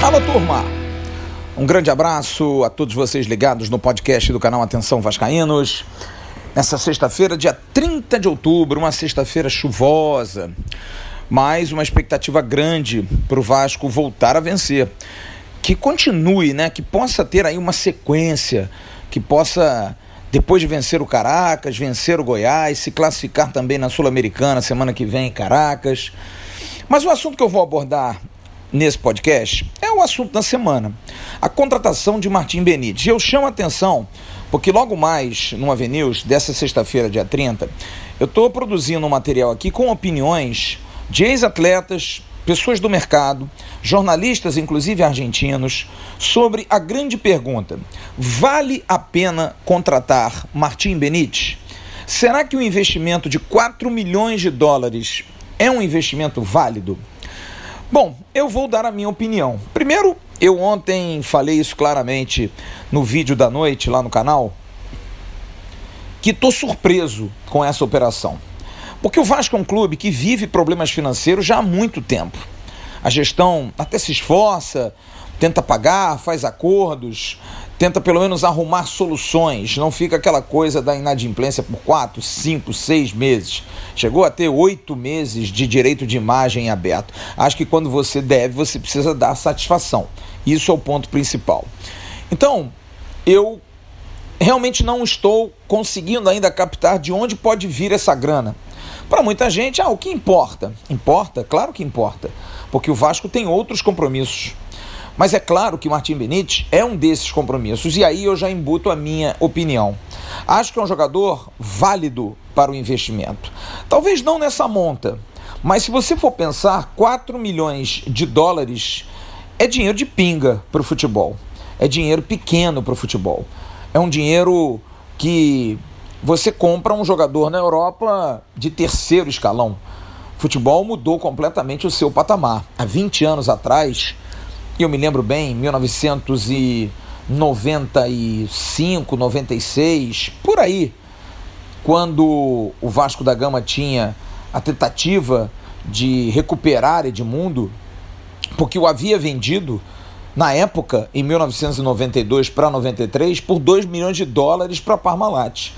Fala turma! Um grande abraço a todos vocês ligados no podcast do canal Atenção Vascaínos. Nessa sexta-feira, dia 30 de outubro, uma sexta-feira chuvosa, mas uma expectativa grande para o Vasco voltar a vencer. Que continue, né? Que possa ter aí uma sequência, que possa, depois de vencer o Caracas, vencer o Goiás, se classificar também na Sul-Americana semana que vem em Caracas. Mas o assunto que eu vou abordar nesse podcast é o assunto da semana. A contratação de Martim Benítez. Eu chamo a atenção porque logo mais no Avenews, dessa sexta-feira, dia 30, eu estou produzindo um material aqui com opiniões de ex-atletas, pessoas do mercado, jornalistas, inclusive argentinos, sobre a grande pergunta: vale a pena contratar Martim Benítez? Será que o investimento de 4 milhões de dólares é um investimento válido? Bom, eu vou dar a minha opinião. Primeiro, eu ontem falei isso claramente no vídeo da noite lá no canal, que estou surpreso com essa operação. Porque o Vasco é um clube que vive problemas financeiros já há muito tempo. A gestão até se esforça, tenta pagar, faz acordos, tenta pelo menos arrumar soluções, não fica aquela coisa da inadimplência por quatro, cinco, seis meses. Chegou a ter oito meses de direito de imagem aberto. Acho que quando você deve, você precisa dar satisfação. Isso é o ponto principal. Então, eu realmente não estou conseguindo ainda captar de onde pode vir essa grana. Para muita gente, ah, o que importa? Importa? Claro que importa, porque o Vasco tem outros compromissos. Mas é claro que o Martim Benítez é um desses compromissos, e aí eu já embuto a minha opinião. Acho que é um jogador válido para o investimento. Talvez não nessa monta, mas se você for pensar, 4 milhões de dólares é dinheiro de pinga para o futebol. É dinheiro pequeno para o futebol. É um dinheiro que você compra um jogador na Europa de terceiro escalão. Futebol mudou completamente o seu patamar. Há 20 anos atrás, eu me lembro bem, 1995, 96, por aí, quando o Vasco da Gama tinha a tentativa de recuperar Edmundo, porque o havia vendido na época, em 1992 para 93, por 2 milhões de dólares para Parmalat.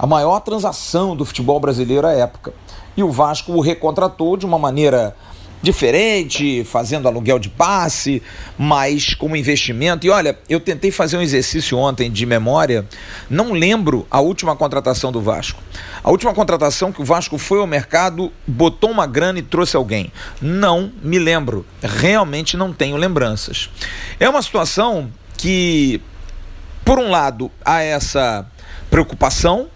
A maior transação do futebol brasileiro à época. E o Vasco o recontratou de uma maneira diferente, fazendo aluguel de passe, mas como investimento. E olha, eu tentei fazer um exercício ontem de memória, não lembro a última contratação do Vasco. A última contratação que o Vasco foi ao mercado, botou uma grana e trouxe alguém. Não me lembro, realmente não tenho lembranças. É uma situação que, por um lado, há essa preocupação,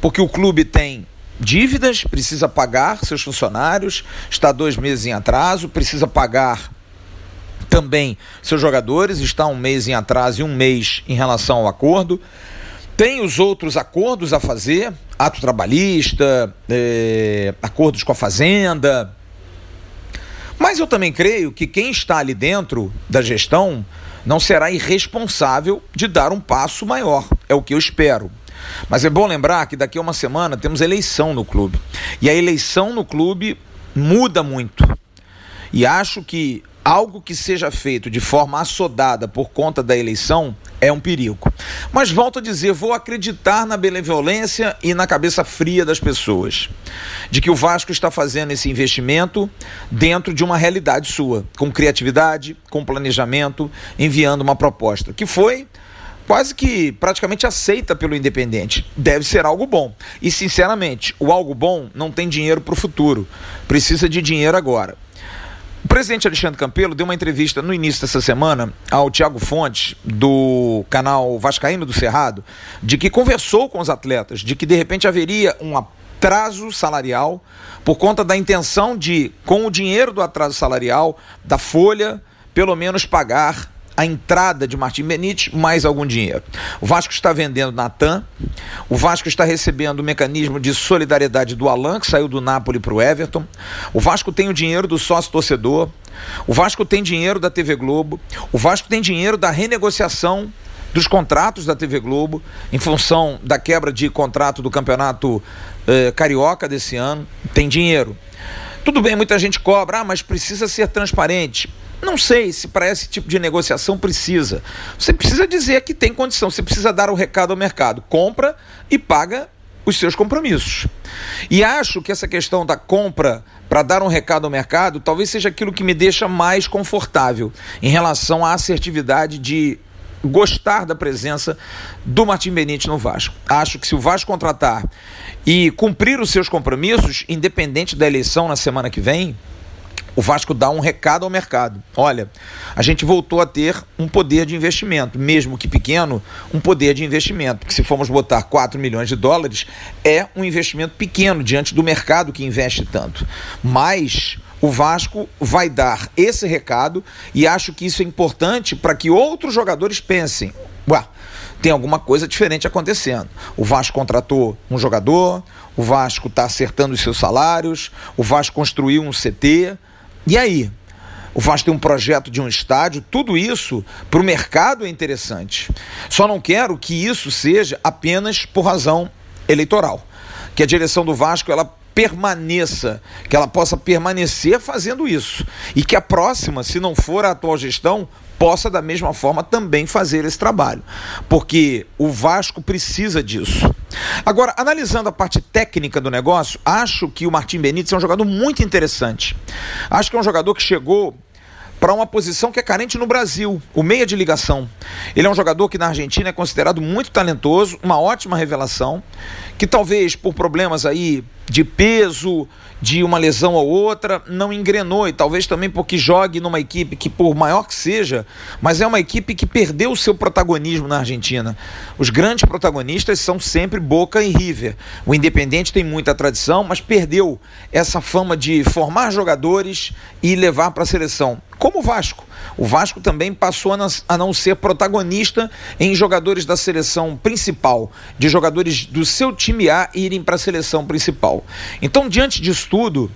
porque o clube tem dívidas, precisa pagar seus funcionários, está dois meses em atraso, precisa pagar também seus jogadores, está um mês em atraso e um mês em relação ao acordo. Tem os outros acordos a fazer, ato trabalhista, é, acordos com a fazenda. Mas eu também creio que quem está ali dentro da gestão não será irresponsável de dar um passo maior. É o que eu espero. Mas é bom lembrar que daqui a uma semana temos eleição no clube. E a eleição no clube muda muito. E acho que algo que seja feito de forma assodada por conta da eleição é um perigo. Mas volto a dizer, vou acreditar na benevolência e na cabeça fria das pessoas, de que o Vasco está fazendo esse investimento dentro de uma realidade sua, com criatividade, com planejamento, enviando uma proposta, que foi quase que praticamente aceita pelo Independente. Deve ser algo bom. E, sinceramente, o algo bom não tem dinheiro para o futuro. Precisa de dinheiro agora. O presidente Alexandre Campelo deu uma entrevista no início dessa semana ao Tiago Fontes, do canal Vascaíno do Cerrado, de que conversou com os atletas, de que de repente haveria um atraso salarial por conta da intenção de, com o dinheiro do atraso salarial, da folha, pelo menos pagar a entrada de Martim Benítez mais algum dinheiro. O Vasco está vendendo Natan, o Vasco está recebendo o mecanismo de solidariedade do Alan, que saiu do Napoli para o Everton, o Vasco tem o dinheiro do sócio torcedor, o Vasco tem dinheiro da TV Globo, o Vasco tem dinheiro da renegociação dos contratos da TV Globo, em função da quebra de contrato do campeonato eh, carioca desse ano. Tem dinheiro. Tudo bem, muita gente cobra, ah, mas precisa ser transparente. Não sei se para esse tipo de negociação precisa. Você precisa dizer que tem condição, você precisa dar o recado ao mercado. Compra e paga os seus compromissos. E acho que essa questão da compra para dar um recado ao mercado talvez seja aquilo que me deixa mais confortável em relação à assertividade de gostar da presença do Martim Benite no Vasco. Acho que se o Vasco contratar e cumprir os seus compromissos, independente da eleição na semana que vem, o Vasco dá um recado ao mercado. Olha, a gente voltou a ter um poder de investimento, mesmo que pequeno, um poder de investimento. Que se formos botar 4 milhões de dólares, é um investimento pequeno diante do mercado que investe tanto. Mas o Vasco vai dar esse recado e acho que isso é importante para que outros jogadores pensem: ué, tem alguma coisa diferente acontecendo. O Vasco contratou um jogador, o Vasco está acertando os seus salários, o Vasco construiu um CT. E aí? O Vasco tem um projeto de um estádio, tudo isso para o mercado é interessante. Só não quero que isso seja apenas por razão eleitoral. Que a direção do Vasco ela permaneça, que ela possa permanecer fazendo isso. E que a próxima, se não for a atual gestão, possa da mesma forma também fazer esse trabalho, porque o Vasco precisa disso. Agora, analisando a parte técnica do negócio, acho que o Martim Benítez é um jogador muito interessante. Acho que é um jogador que chegou para uma posição que é carente no Brasil, o meia de ligação. Ele é um jogador que na Argentina é considerado muito talentoso, uma ótima revelação, que talvez por problemas aí de peso, de uma lesão ou outra, não engrenou e talvez também porque jogue numa equipe que, por maior que seja, mas é uma equipe que perdeu o seu protagonismo na Argentina. Os grandes protagonistas são sempre Boca e River. O Independente tem muita tradição, mas perdeu essa fama de formar jogadores e levar para a seleção. Como o Vasco. O Vasco também passou a não ser protagonista em jogadores da seleção principal, de jogadores do seu time A irem para a seleção principal. Então, diante disso tudo,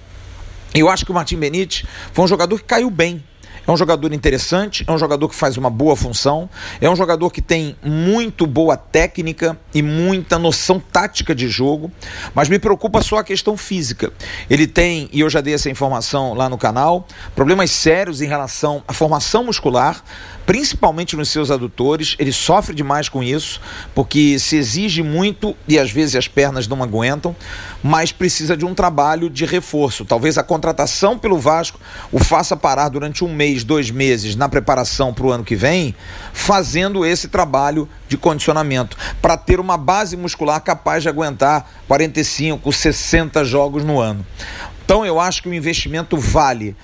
eu acho que o Martim Benítez foi um jogador que caiu bem é um jogador interessante, é um jogador que faz uma boa função, é um jogador que tem muito boa técnica e muita noção tática de jogo, mas me preocupa só a questão física. Ele tem, e eu já dei essa informação lá no canal, problemas sérios em relação à formação muscular, principalmente nos seus adutores. Ele sofre demais com isso, porque se exige muito e às vezes as pernas não aguentam, mas precisa de um trabalho de reforço. Talvez a contratação pelo Vasco o faça parar durante um mês, dois meses na preparação para o ano que vem, fazendo esse trabalho de condicionamento, para ter uma base muscular capaz de aguentar 45, 60 jogos no ano. Então eu acho que o investimento vale,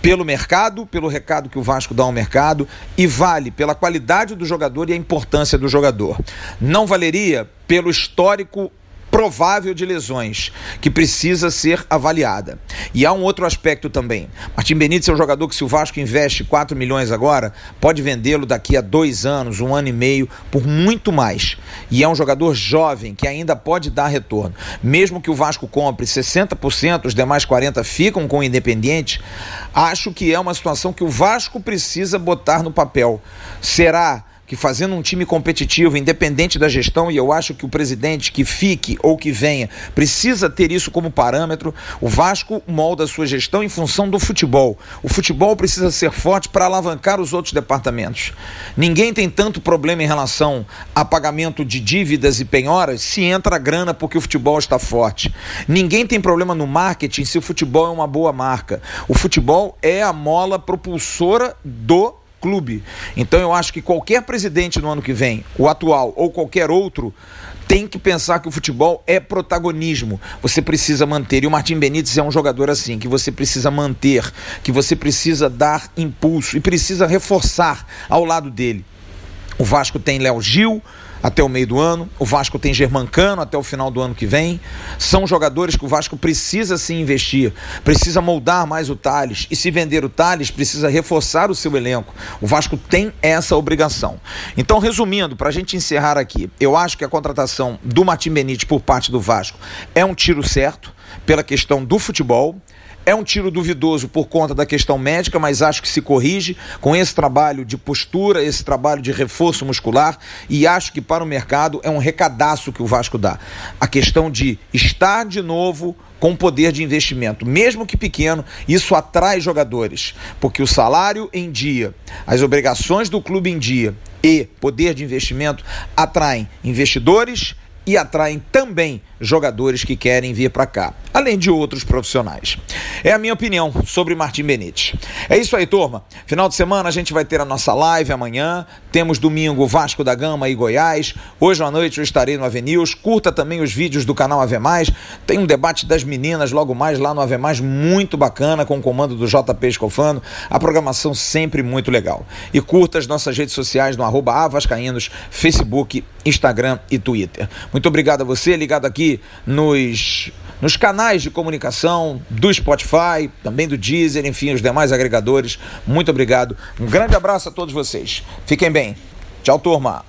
pelo mercado, pelo recado que o Vasco dá ao mercado e vale pela qualidade do jogador e a importância do jogador. Não valeria pelo histórico provável de lesões que precisa ser avaliada. E há um outro aspecto também. Martim Benítez é um jogador que, se o Vasco investe 4 milhões agora, pode vendê-lo daqui a dois anos, um ano e meio, por muito mais. E é um jogador jovem que ainda pode dar retorno. Mesmo que o Vasco compre 60%, os demais 40% ficam com o Independente, acho que é uma situação que o Vasco precisa botar no papel. Será que fazendo um time competitivo, independente da gestão, e eu acho que o presidente que fique ou que venha precisa ter isso como parâmetro. O Vasco molda a sua gestão em função do futebol. O futebol precisa ser forte para alavancar os outros departamentos. Ninguém tem tanto problema em relação a pagamento de dívidas e penhoras se entra a grana porque o futebol está forte. Ninguém tem problema no marketing se o futebol é uma boa marca. O futebol é a mola propulsora do clube. Então eu acho que qualquer presidente no ano que vem, o atual ou qualquer outro, tem que pensar que o futebol é protagonismo. Você precisa manter. E o Martim Benítez é um jogador assim, que você precisa manter, que você precisa dar impulso e precisa reforçar ao lado dele. O Vasco tem Léo Gil, até o meio do ano. O Vasco tem Germancano até o final do ano que vem. São jogadores que o Vasco precisa se investir, precisa moldar mais o Thales. E se vender o Thales, precisa reforçar o seu elenco. O Vasco tem essa obrigação. Então, resumindo, para a gente encerrar aqui, eu acho que a contratação do Martim Benítez por parte do Vasco é um tiro certo pela questão do futebol. É um tiro duvidoso por conta da questão médica, mas acho que se corrige com esse trabalho de postura, esse trabalho de reforço muscular e acho que para o mercado é um recadaço que o Vasco dá. A questão de estar de novo com poder de investimento, mesmo que pequeno, isso atrai jogadores, porque o salário em dia, as obrigações do clube em dia e poder de investimento atraem investidores e atraem também jogadores que querem vir para cá, além de outros profissionais. É a minha opinião sobre Martim Benítez. É isso aí, turma. Final de semana a gente vai ter a nossa live amanhã. Temos domingo Vasco da Gama e Goiás. Hoje à noite eu estarei no Avenews. Curta também os vídeos do canal Ave Mais. Tem um debate das meninas logo mais lá no Ave Mais muito bacana com o comando do JP Escofano. A programação sempre muito legal. E curta as nossas redes sociais no arroba Avascaínos, Facebook, Instagram e Twitter. Muito obrigado a você ligado aqui nos, nos canais de comunicação do Spotify, também do Deezer, enfim, os demais agregadores. Muito obrigado. Um grande abraço a todos vocês. Fiquem bem. Tchau, turma.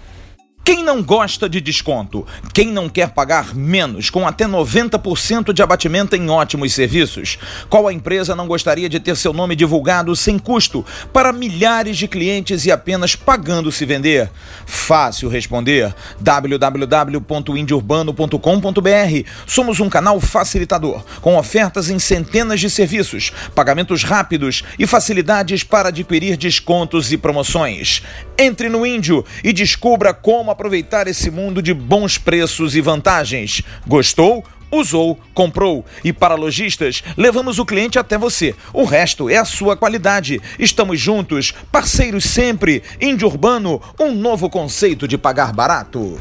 Quem não gosta de desconto? Quem não quer pagar menos com até 90% de abatimento em ótimos serviços? Qual a empresa não gostaria de ter seu nome divulgado sem custo para milhares de clientes e apenas pagando se vender? Fácil responder. www.indiurbano.com.br. Somos um canal facilitador com ofertas em centenas de serviços, pagamentos rápidos e facilidades para adquirir descontos e promoções. Entre no Índio e descubra como aproveitar esse mundo de bons preços e vantagens. Gostou? Usou, comprou. E para lojistas, levamos o cliente até você. O resto é a sua qualidade. Estamos juntos, parceiros sempre. Índio Urbano, um novo conceito de pagar barato.